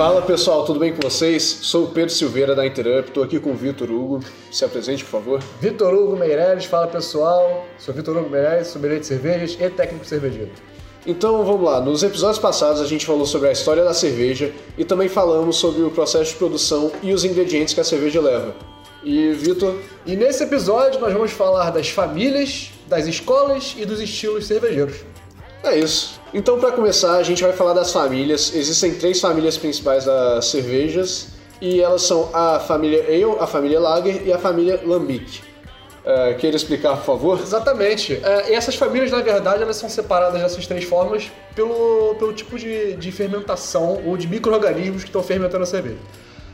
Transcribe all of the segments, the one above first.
Fala pessoal, tudo bem com vocês? Sou o Pedro Silveira da Interup, estou aqui com o Vitor Hugo. Se apresente, por favor. Vitor Hugo Meireles, fala pessoal. Sou Vitor Hugo Meireles, sommelier de cervejas e técnico cervejeiro. Então vamos lá, nos episódios passados a gente falou sobre a história da cerveja e também falamos sobre o processo de produção e os ingredientes que a cerveja leva. E Vitor, E nesse episódio nós vamos falar das famílias, das escolas e dos estilos cervejeiros. É isso. Então para começar a gente vai falar das famílias. Existem três famílias principais das cervejas e elas são a família Ale, a família Lager e a família Lambic. É, queira explicar, por favor? Exatamente. É, e essas famílias, na verdade, elas são separadas dessas três formas pelo, pelo tipo de, de fermentação ou de micro-organismos que estão fermentando a cerveja.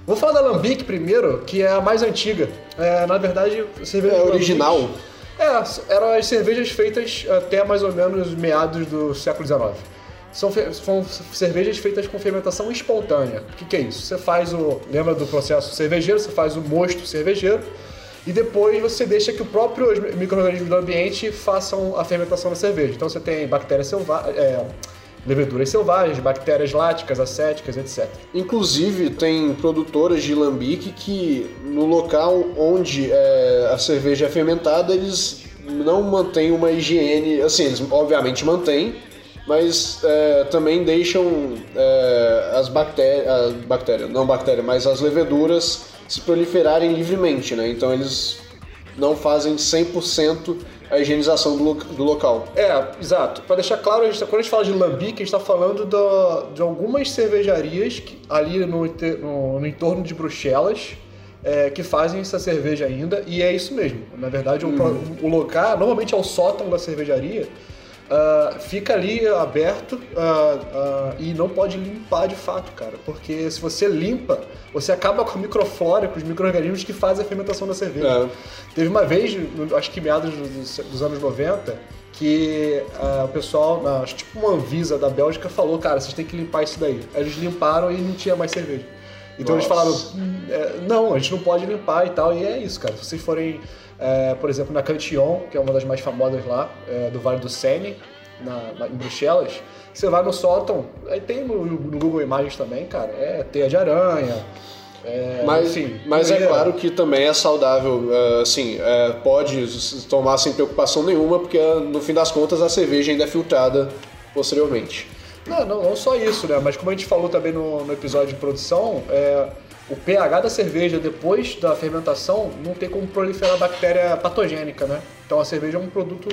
Vou falar da Lambic primeiro, que é a mais antiga. É, na verdade, a cerveja É de Lambic- original. É, eram as cervejas feitas até mais ou menos meados do século XIX. São, são cervejas feitas com fermentação espontânea. O que, que é isso? Você faz o. Lembra do processo cervejeiro? Você faz o mosto cervejeiro e depois você deixa que o próprio os micro-organismos do ambiente façam a fermentação da cerveja. Então você tem bactérias selvagens. Leveduras selvagens, bactérias láticas, acéticas, etc. Inclusive, tem produtoras de lambique que no local onde é, a cerveja é fermentada, eles não mantêm uma higiene. Assim, eles obviamente mantêm, mas é, também deixam é, as bactérias. As bactérias, não bactérias, mas as leveduras se proliferarem livremente, né? Então eles não fazem 100% a higienização do, lo- do local. É, exato. Para deixar claro, a gente, tá- quando a gente fala de lambique, a gente está falando do- de algumas cervejarias que- ali no, no- no entorno de Bruxelas é, que fazem essa cerveja ainda, e é isso mesmo. Na verdade, o, pro- o lugar, normalmente é o sótão da cervejaria, ah, fica ali aberto ah, ah, e não pode limpar de fato, cara. Porque se você limpa, você acaba com a microflora, com os micro-organismos que fazem a fermentação da cerveja. É. Teve uma vez, acho que meados dos, dos anos 90, que o pessoal, na, acho tipo uma Anvisa da Bélgica, falou, cara, vocês têm que limpar isso daí. Aí eles limparam e não tinha mais cerveja. Então eles Nossa. falaram, "Hum, é, não, a gente não pode limpar e tal. E é isso, cara. Se vocês forem, é, por exemplo, na Cantillon, que é uma das mais famosas lá, é, do Vale do Sene, na, na- em Bruxelas, você vai no sótão, aí tem no, no Google Imagens também, cara, é teia de aranha, é, Mas, enfim, mas é claro que também é saudável, é, assim, é, pode tomar sem preocupação nenhuma, porque no fim das contas a cerveja ainda é filtrada posteriormente. Não, não, não só isso, né? Mas como a gente falou também no, no episódio de produção, é, o pH da cerveja depois da fermentação não tem como proliferar bactéria patogênica, né? Então a cerveja é um produto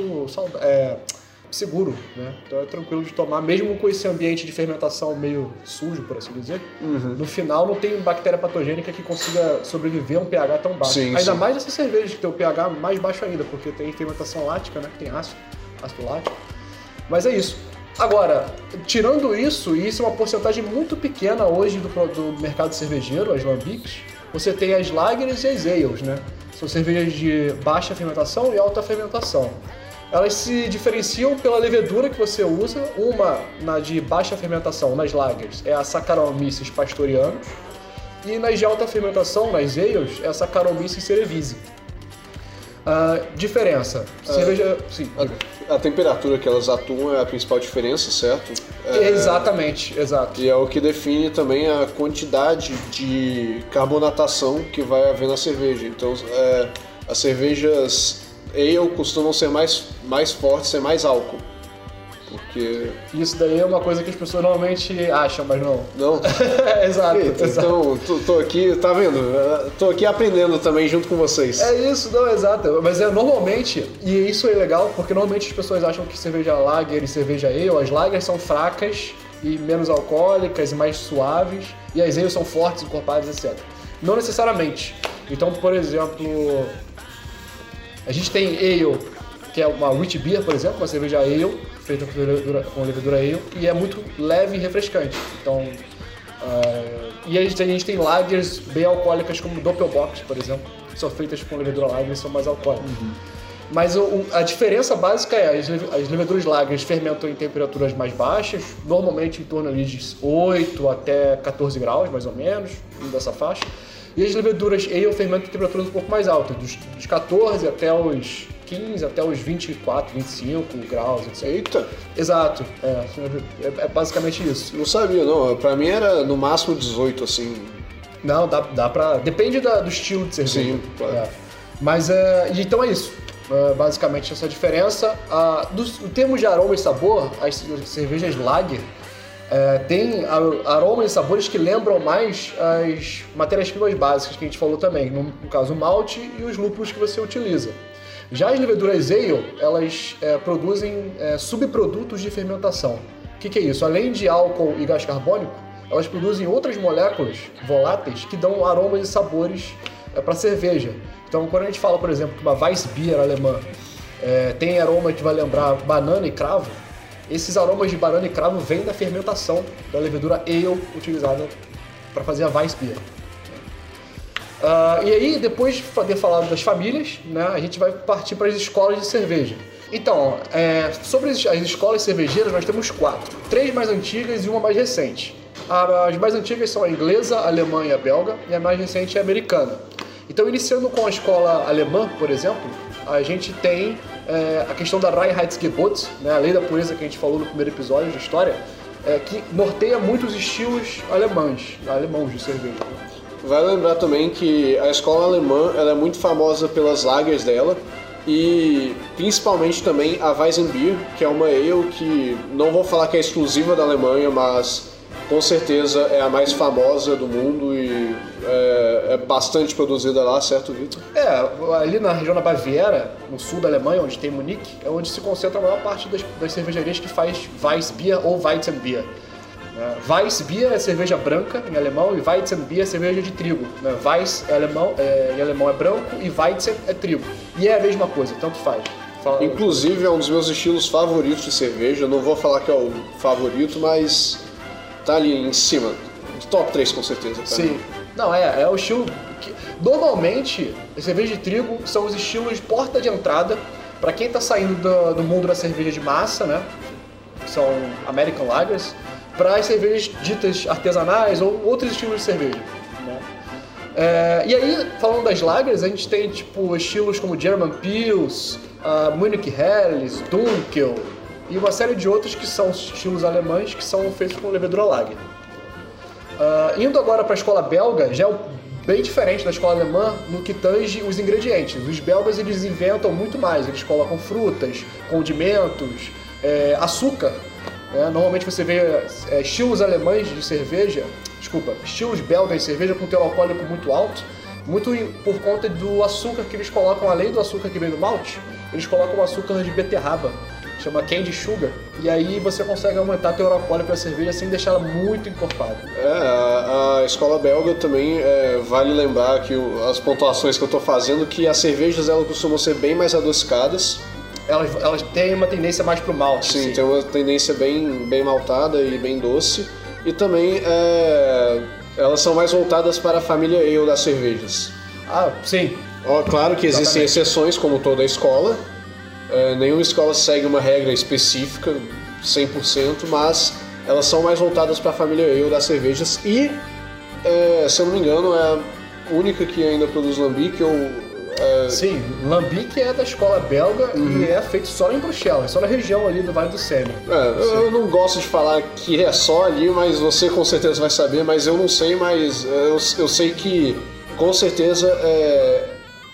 é, seguro, né? Então é tranquilo de tomar, mesmo com esse ambiente de fermentação meio sujo, por assim dizer. No final não tem bactéria patogênica que consiga sobreviver a um pH tão baixo. Sim, Ainda sim. mais essa cerveja que tem o pH mais baixo ainda, porque tem fermentação lática, né? Tem ácido, ácido lático. Mas é isso. Agora, tirando isso, e isso é uma porcentagem muito pequena hoje do, do mercado cervejeiro, as lambics, você tem as lagers e as ales, né? São cervejas de baixa fermentação e alta fermentação. Elas se diferenciam pela levedura que você usa. Uma na de baixa fermentação, nas lagers, é a Saccharomyces pastorianus. E nas de alta fermentação, nas ales, é a Saccharomyces cerevisiae. Diferença. Cerveja... Sim. A, a temperatura que elas atuam é a principal diferença, certo? É, Exatamente, exato. E é o que define também a quantidade de carbonatação que vai haver na cerveja. Então, é, as cervejas ale costumam ser mais, mais fortes, ser mais álcool. Porque. Isso daí é uma coisa que as pessoas normalmente acham, mas não. Não? exato, Eita, exato. então, tô, tô aqui, tá vendo? Tô aqui aprendendo também junto com vocês. É isso, não, exato. Mas é normalmente, e isso é legal, porque normalmente as pessoas acham que cerveja lager e cerveja ale, as lagers são fracas e menos alcoólicas e mais suaves, e as ales são fortes, encorpadas, etc. Não necessariamente. Então, por exemplo, a gente tem ale, que é uma wheat beer, por exemplo, uma cerveja ale, feita com levedura, com levedura ale, e é muito leve e refrescante. Então, ah, e a gente, a gente tem lagers bem alcoólicas como Doppelbock, por exemplo, que são feitas com levedura lager e são mais alcoólicas. Mas o- a diferença básica é as, as leveduras lagers fermentam em temperaturas mais baixas, normalmente em torno de 8 até 14 graus, mais ou menos, dessa faixa. E as leveduras ale fermentam em temperaturas um pouco mais altas, dos, dos 14 até os 15 até os 24, 25 graus, etc. Eita, Exato, é, é, é basicamente isso. não sabia não. Pra mim era no máximo 18, assim. Não, dá, dá pra. Depende da- do estilo de cerveja. Sim, claro. É. Mas é, então é isso. É, basicamente essa diferença. Ah, em termos de aroma e sabor, as cervejas lager é, têm a- aromas e sabores que lembram mais as matérias-primas básicas que a gente falou também. No, no caso, o malte e os lúpulos que você utiliza. Já as leveduras ale, elas é, produzem é, subprodutos de fermentação. O que, que é isso? Além de álcool e gás carbônico, elas produzem outras moléculas voláteis que dão aromas e sabores para cerveja. Então, quando a gente fala, por exemplo, que uma Weissbier alemã é, tem aroma que vai lembrar banana e cravo, esses aromas de banana e cravo vêm da fermentação da levedura ale utilizada para fazer a Weissbier. Ah, e aí, depois de ter falado das famílias, né, a gente vai partir para as escolas de cerveja. Então, é, sobre as as escolas cervejeiras, nós temos quatro: três mais antigas e uma mais recente. As mais antigas são a inglesa, a alemã e a belga, e a mais recente é a americana. Então, iniciando com a escola alemã, por exemplo, a gente tem é, a questão da Reinheitsgebot, né, a lei da pureza que a gente falou no primeiro episódio da história, é, que norteia muitos estilos alemães, alemãos de cerveja. Vai lembrar também que a escola alemã ela é muito famosa pelas lagers dela e principalmente também a Weizenbier, que é uma ale que não vou falar que é exclusiva da Alemanha, mas com certeza é a mais famosa do mundo e é, é bastante produzida lá, certo, Vitor? É, ali na região da Baviera, no sul da Alemanha, onde tem Munique, é onde se concentra a maior parte das, das cervejarias que faz Weissbier ou Weizenbier. Né? Weissbier é cerveja branca em alemão e Weizenbier é cerveja de trigo. Né? Weiss é alemão, é, em alemão é branco e Weizen é trigo. E é a mesma coisa, tanto faz. Fala- Inclusive é um dos meus estilos favoritos de cerveja. Não vou falar que é o favorito, mas tá ali em cima. Top 3 com certeza. pra Sim. Não, é, é o estilo. Que, normalmente, as cervejas de trigo são os estilos porta de entrada para quem tá saindo do, do mundo da cerveja de massa, né? São American Lagers, para as cervejas ditas artesanais ou outros estilos de cerveja. né? É, e aí, falando das lagers, a gente tem tipo estilos como German Pils, uh, Munich Helles, Dunkel e uma série de outros que são estilos alemães que são feitos com levedura lager. Ah, indo agora para a escola belga, já é bem diferente da escola alemã no que tange os ingredientes. Os belgas eles inventam muito mais, eles colocam frutas, condimentos, é, açúcar. Né? Normalmente você vê é, estilos alemães de cerveja, desculpa, estilos belgas de cerveja com teor alcoólico muito alto, muito por conta do açúcar que eles colocam, além do açúcar que vem do malte, eles colocam açúcar de beterraba, chama candy sugar, e aí você consegue aumentar teor alcoólico da cerveja sem deixar ela muito encorpada. É, a, a escola belga também é, vale lembrar que o- as pontuações que eu tô fazendo que as cervejas elas costumam ser bem mais adocicadas. Elas, elas têm uma tendência mais pro malte. Sim, assim. tem uma tendência bem, bem maltada e bem doce. E também é, elas são mais voltadas para a família ale das cervejas. Ah, sim. Ó, claro que existem Exatamente. exceções, como toda escola. É, nenhuma escola segue uma regra específica, 100%, mas elas são mais voltadas para a família ale das cervejas. E, é, se eu não me engano, é a única que ainda produz lambique ou... é, Sim, Lambic é da escola belga Uhum. e é feito só em Bruxelas, só na região ali do Vale do Sena. É, eu não gosto de falar que é só ali, mas você com certeza vai saber, mas eu não sei, mas é, eu, eu sei que com certeza, é,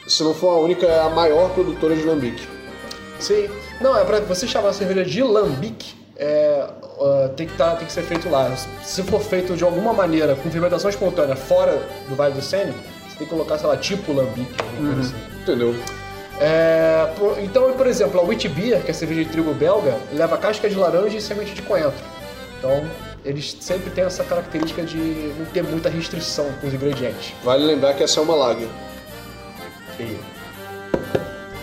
se não for a única, é a maior produtora de lambique. Sim. Não, é pra você chamar a cerveja de Lambic, é, ah, tem, que tá, tem que ser feito lá. Se for feito de alguma maneira, com fermentação espontânea fora do Vale do você tem que colocar, sei lá, tipo Lambic. alguma coisa assim. Entendeu? É, por- então, por exemplo, a Wheat Beer, que é a cerveja de trigo belga, leva casca de laranja e semente de coentro. Então, eles sempre têm essa característica de não ter muita restrição com os ingredientes. Vale lembrar que essa é uma lager.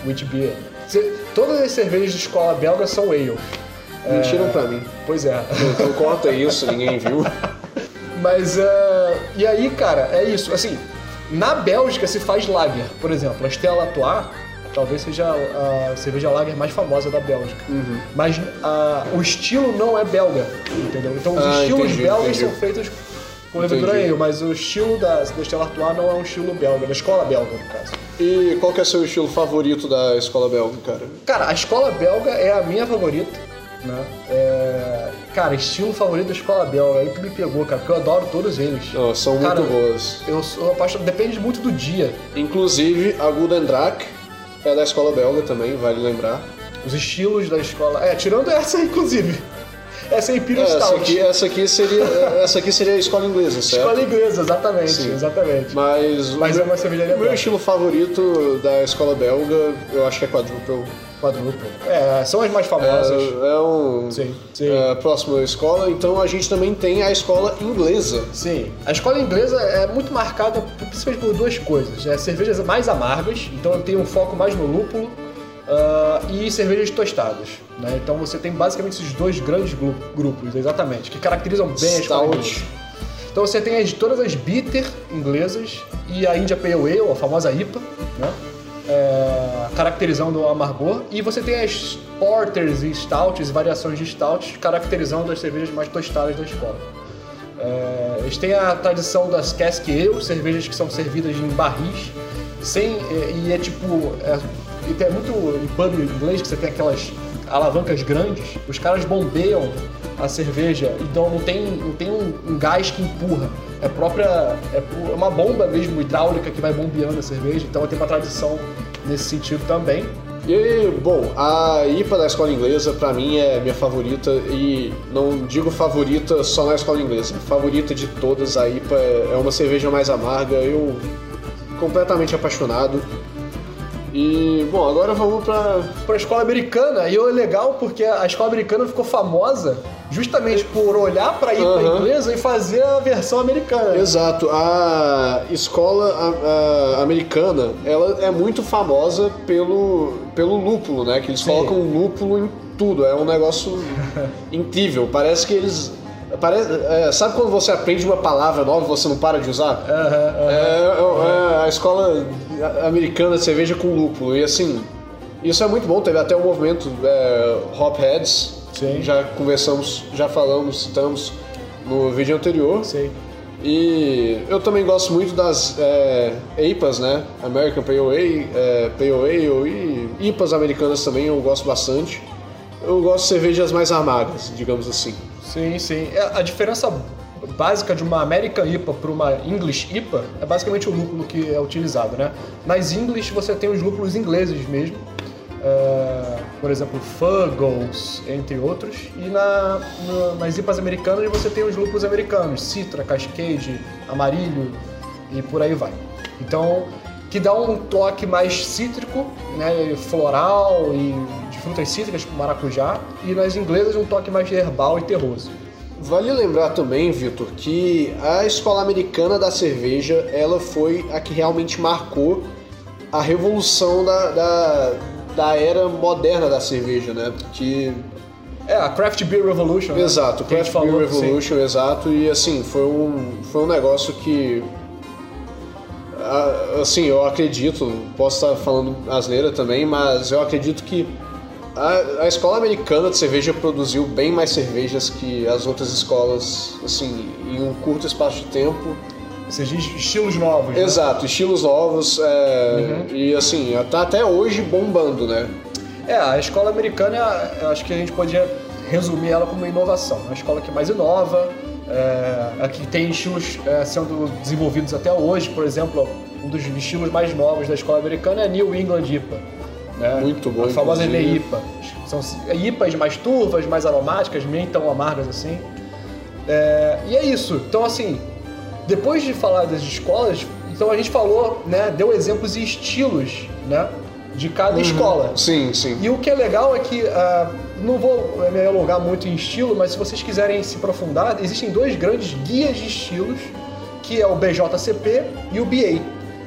Wheat Beer. Se- Todas as cervejas de escola belga são ale. Mentiram pra mim. Pois é. Então corta isso, ninguém viu. Mas, é, e aí, cara, é isso. Assim, na Bélgica se faz lager, por exemplo. A Stella Artois talvez seja a cerveja lager mais famosa da Bélgica. Uhum. Mas ah, o estilo não é belga, entendeu? Então os Ah, estilos entendi, belgas entendi. são feitos O Levedura é eu, mas o estilo da, da Stella Artois não é um estilo belga, da escola belga, no caso. E qual que é seu estilo favorito da escola belga, cara? Cara, a escola belga é a minha favorita, né? É... Cara, estilo favorito da escola belga, aí tu me pegou, cara, porque eu adoro todos eles. Não, são Cara, muito boas. Eu sou apaixonado, depende muito do dia. Inclusive, a Guldendrack é da escola belga também, vale lembrar. Os estilos da escola. É, tirando essa, inclusive. Essa é É, Imperial essa, Stout. aqui, essa, aqui seria, essa aqui seria a escola inglesa, certo? Escola inglesa, exatamente, Sim. exatamente. Mas, Mas o é uma cervejaria O meu estilo favorito da escola belga, eu acho que é quadruple. Quadruple. É, são as mais famosas. É, é um. Sim, sim. é, próxima escola, então a gente também tem a escola inglesa. Sim. A escola inglesa é muito marcada principalmente por duas coisas. Né? Cervejas mais amargas, então tem um foco mais no lúpulo, ah, e cervejas tostadas. Né? Então você tem basicamente esses dois grandes gru- grupos, exatamente, que caracterizam bem a escola Stout. Então você tem as, todas as bitter inglesas e a India Pale Ale, a famosa IPA, né? É, caracterizando o amargor. E você tem as porters e stouts, variações de stouts, caracterizando as cervejas mais tostadas da escola. É, eles têm a tradição das cask ale, cervejas que são servidas em barris, sem, é, e é tipo. É, e tem muito em pub inglês que você tem aquelas alavancas grandes, os caras bombeiam a cerveja, então não tem, não tem um, um gás que empurra. É própria. É é uma bomba mesmo hidráulica que vai bombeando a cerveja, então tem uma tradição nesse sentido também. E, bom, a IPA da escola inglesa, pra mim, é minha favorita. E não digo favorita só na escola inglesa. Favorita de todas, a IPA é é uma cerveja mais amarga. Eu completamente apaixonado. E, bom, agora vamos pra. Para a escola americana, e é legal porque a escola americana ficou famosa justamente por olhar para a IPA inglesa e fazer a versão americana. Exato, a escola a- a americana, ela é muito famosa pelo, pelo lúpulo, né? Que eles Sim. colocam lúpulo em tudo, é um negócio incrível. Parece que eles. Parece, é, sabe quando você aprende uma palavra nova e você não para de usar? Aham, aham. É, é a escola americana de cerveja com lúpulo. E assim, isso é muito bom. Teve até o movimento é, Hopheads. Sim. Já conversamos, já falamos, citamos no vídeo anterior. Sei. E eu também gosto muito das é, IPAs, né? American Pale Ale, é, Pale Ale e IPAs americanas também eu gosto bastante. Eu gosto de cervejas mais amargas, digamos assim. Sim, sim. É, A diferença básica de uma American IPA para uma English IPA é basicamente o lúpulo que é utilizado, né? Nas English você tem os lúpulos ingleses mesmo, é, por exemplo, Fuggles, entre outros, e na, nas IPAs americanas você tem os lúpulos americanos, Citra, Cascade, Amarillo e por aí vai. Então, que dá um toque mais cítrico, né, floral e de frutas cítricas, como maracujá, e nas inglesas um toque mais herbal e terroso. Vale lembrar também, Vitor, que a escola americana da cerveja, ela foi a que realmente marcou a revolução da, da, da era moderna da cerveja, né? Porque É, a Craft Beer Revolution. né? Exato, Que gente Craft Beer falou, sim. Revolution, exato, e assim, foi um, foi um negócio que. Assim, eu acredito, posso estar falando asneira também, mas eu acredito que a, a escola americana de cerveja produziu bem mais cervejas que as outras escolas, assim, em um curto espaço de tempo. Você diz estilos novos. né? Exato, estilos novos, é, e assim, tá até hoje bombando, né? É, a escola americana, acho que a gente podia resumir ela como uma inovação. É uma escola que mais inova, é, a que tem estilos é, sendo desenvolvidos até hoje. Por exemplo, um dos estilos mais novos da escola americana é a New England IPA. né? Muito bom, A famosa. NEIPA. São IPAs mais turvas, mais aromáticas, nem tão amargas assim. É, e é isso. Então, assim, depois de falar das escolas, então a gente falou, né, deu exemplos e estilos, né, de cada escola. Sim, sim. E o que é legal é que, ah, não vou me alongar muito em estilo, mas se vocês quiserem se aprofundar, existem dois grandes guias de estilos, que é o BJCP e o BA.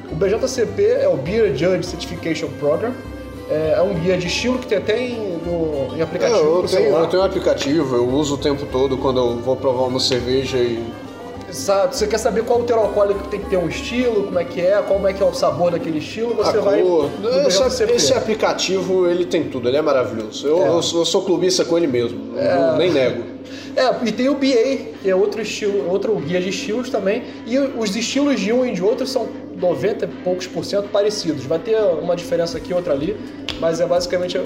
O BJCP é o Beer Judge Certification Program, é é um guia de estilo que tem até em, no, em É, aplicativo eu, pro tenho, eu tenho um aplicativo, eu uso o tempo todo quando eu vou provar uma cerveja e Exato. Você quer saber qual o teor alcoólico tem que ter um estilo, como é que é, como é que é o sabor daquele estilo, você A vai. cor. Esse, esse aplicativo, ele tem tudo, ele é maravilhoso. Eu, É. eu sou- eu sou clubista com ele mesmo, eu nem nego. É, e tem o BA, que é outro estilo, outro guia de estilos também. E os estilos de um e de outro são 90 e poucos por cento parecidos. Vai ter uma diferença aqui, outra ali, mas é basicamente é,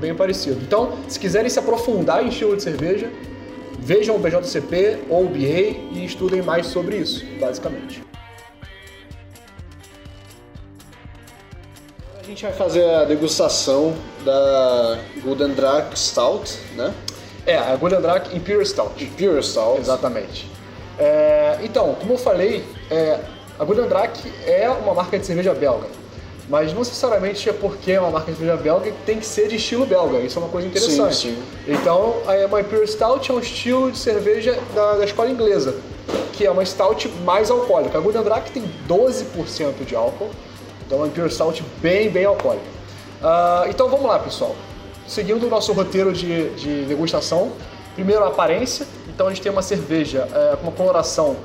bem parecido. Então, se quiserem se aprofundar em estilo de cerveja, vejam o BJCP ou o BA e estudem mais sobre isso, basicamente. A gente vai fazer a degustação da Golden Drac Stout, né? É, a Golden Drac Imperial Stout. Pure Stout. Exatamente. É, então, como eu falei, é, a Golden Drac é uma marca de cerveja belga. Mas não necessariamente é porque é uma marca de cerveja belga que tem que ser de estilo belga. Isso é uma coisa interessante. Sim, sim. Então, a uma Imperial Stout é um estilo de cerveja da, da escola inglesa, que é uma stout mais alcoólica. A Golden Drac tem 12% de álcool, então é uma Imperial Stout bem, bem alcoólica. Ah, então vamos lá, pessoal. Seguindo o nosso roteiro de, de degustação, primeiro a aparência. Então a gente tem uma cerveja é, com uma coloração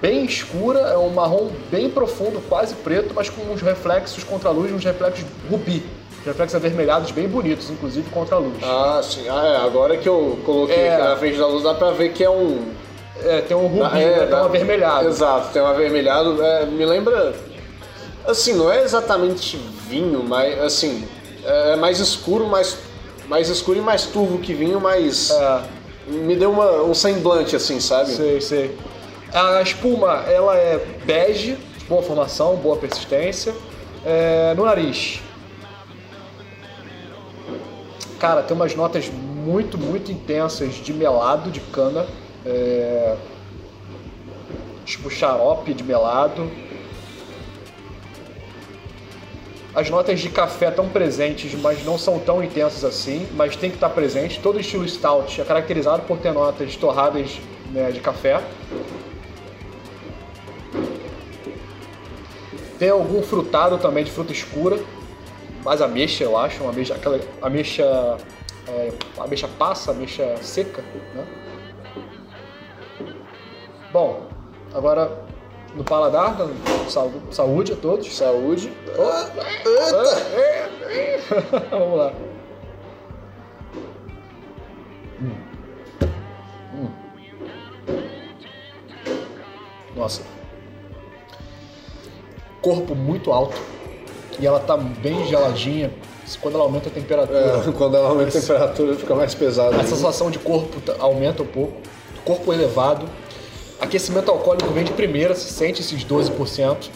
bem escura, é um marrom bem profundo, quase preto, mas com uns reflexos contra a luz, uns reflexos rubi. Reflexos avermelhados bem bonitos, inclusive contra a luz. Ah, sim. Ah, é. Agora que eu coloquei É. aqui na frente da luz, dá pra ver que é um. É, tem um rubi, Ah, né, tem um avermelhado. Exato, tem um avermelhado. É, me lembra. Assim, não é exatamente vinho, mas assim. É mais escuro, mais, mais escuro e mais turvo que vinho, mas. É, Me deu uma, um semblante, assim, sabe? sei, sei. A espuma, ela é bege, boa formação, boa persistência. É, no nariz. Cara, tem umas notas muito, muito intensas de melado de cana. É, tipo xarope de melado. As notas de café estão presentes, mas não são tão intensas assim, mas tem que estar presente. Todo estilo stout é caracterizado por ter notas torradas né, de café. Tem algum frutado também de fruta escura, mais ameixa, eu acho, uma ameixa, aquela ameixa, é, ameixa passa, ameixa seca, né? Bom, agora no paladar, saúde a todos. Saúde. Vamos lá. Hum. Hum. Nossa. Corpo muito alto. E ela tá bem geladinha. Quando ela aumenta a temperatura, É, quando ela aumenta a temperatura, fica mais pesado. a sensação de corpo tá- aumenta um pouco. Corpo elevado. Aquecimento alcoólico vem de primeira, se sente esses 12%.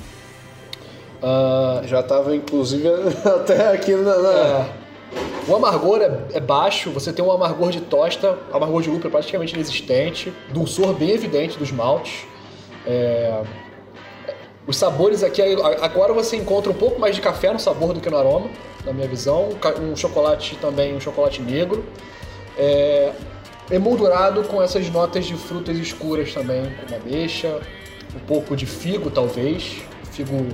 Ah, Já tava, inclusive, até aqui na. na- É. O amargor é, é baixo, você tem um amargor de tosta, amargor de lúpulo é praticamente inexistente, dulçor bem evidente dos maltes. É, Os sabores aqui, agora você encontra um pouco mais de café no sabor do que no aroma, na minha visão. Um chocolate também, um chocolate negro. É, Emoldurado com essas notas de frutas escuras também, como ameixa, um pouco de figo talvez, figo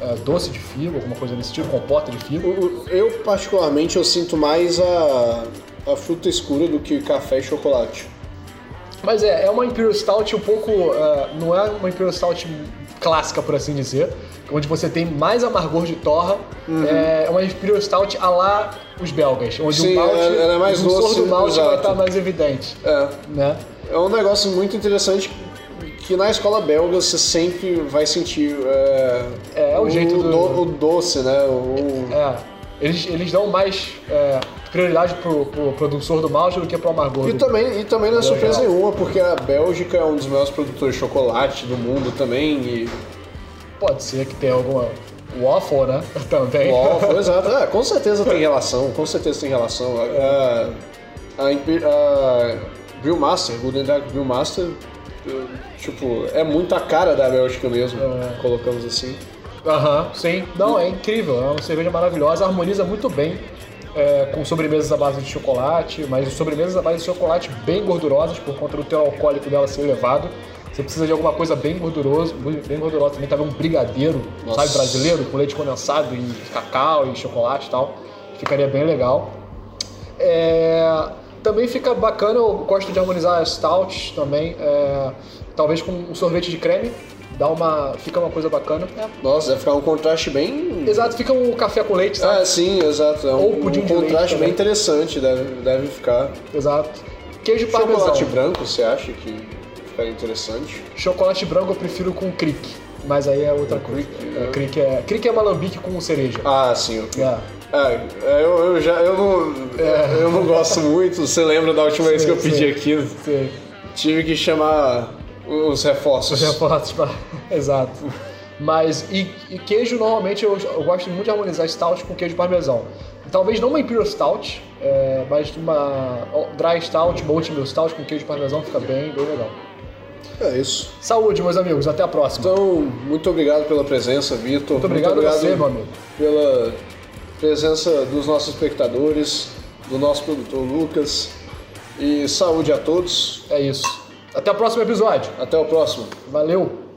é, doce de figo, alguma coisa desse tipo, compota de figo. Eu, particularmente, eu sinto mais a, a fruta escura do que café e chocolate. Mas é, é uma Imperial Stout um pouco. eh, não é uma Imperial Stout clássica, por assim dizer, onde você tem mais amargor de torra. É uma Imperial Stout a lá os belgas, onde Sim, o malte, ela- é mais o doce, do malte vai exato. estar mais evidente. É. Né? É um negócio muito interessante que na escola belga você sempre vai sentir. É, É, é o jeito do- do- o doce, né? O, É, eles, eles dão mais eh, prioridade pro, pro produtor do malte do que pro amargor. E do- também, e também não é surpresa nenhuma, porque a Bélgica é um dos maiores produtores de chocolate do mundo também. E Pode ser que tenha alguma waffle, né? Também. Waffle, exato. Ah, com certeza tem relação, com certeza tem relação. A, a, a Brewmaster, Golden Dark Brewmaster, tipo, é muito a cara da Bélgica mesmo, É. colocamos assim. Aham, sim. Não, é incrível. É uma cerveja maravilhosa, harmoniza muito bem é, com sobremesas à base de chocolate, mas sobremesas à base de chocolate bem gordurosas por conta do teor alcoólico dela ser elevado. Você precisa de alguma coisa bem gordurosa, bem gordurosa também, talvez um brigadeiro, Nossa. sabe, brasileiro, com leite condensado e cacau e chocolate e tal. Ficaria bem legal. É, Também fica bacana, eu gosto de harmonizar stouts também, é, talvez com um sorvete de creme, dá uma, fica uma coisa bacana. Nossa, deve ficar um contraste bem. Exato, fica um café com leite, sabe? Ah, sim, exato. É um, Ou pudim um de leite contraste também. bem interessante, deve, deve ficar. Exato. Queijo parmesão. Chocolate branco, você acha que ficaria interessante? Chocolate branco eu prefiro com crick, mas aí é outra coisa. crick, É, né? crick é, crick é malambique com cereja. Ah, sim, ok. É. É, eu, eu já eu não, eu não gosto muito. Você lembra da última vez que eu Sim, pedi sim. aqui? Sei. Tive que chamar os reforços. Os reforços pra... Exato. Mas, e, e queijo, normalmente, eu, eu gosto muito de harmonizar stout com queijo parmesão. Talvez não uma Imperial Stout, é, mas uma Dry Stout, Oatmeal Stout com queijo parmesão fica bem, bem legal. É isso. Saúde, meus amigos. Até a próxima. Então, muito obrigado pela presença, Vitor. Muito obrigado a você, meu amigo. Pela presença dos nossos espectadores, do nosso produtor Lucas. E saúde a todos. É isso. Até o próximo episódio. Até o próximo. Valeu!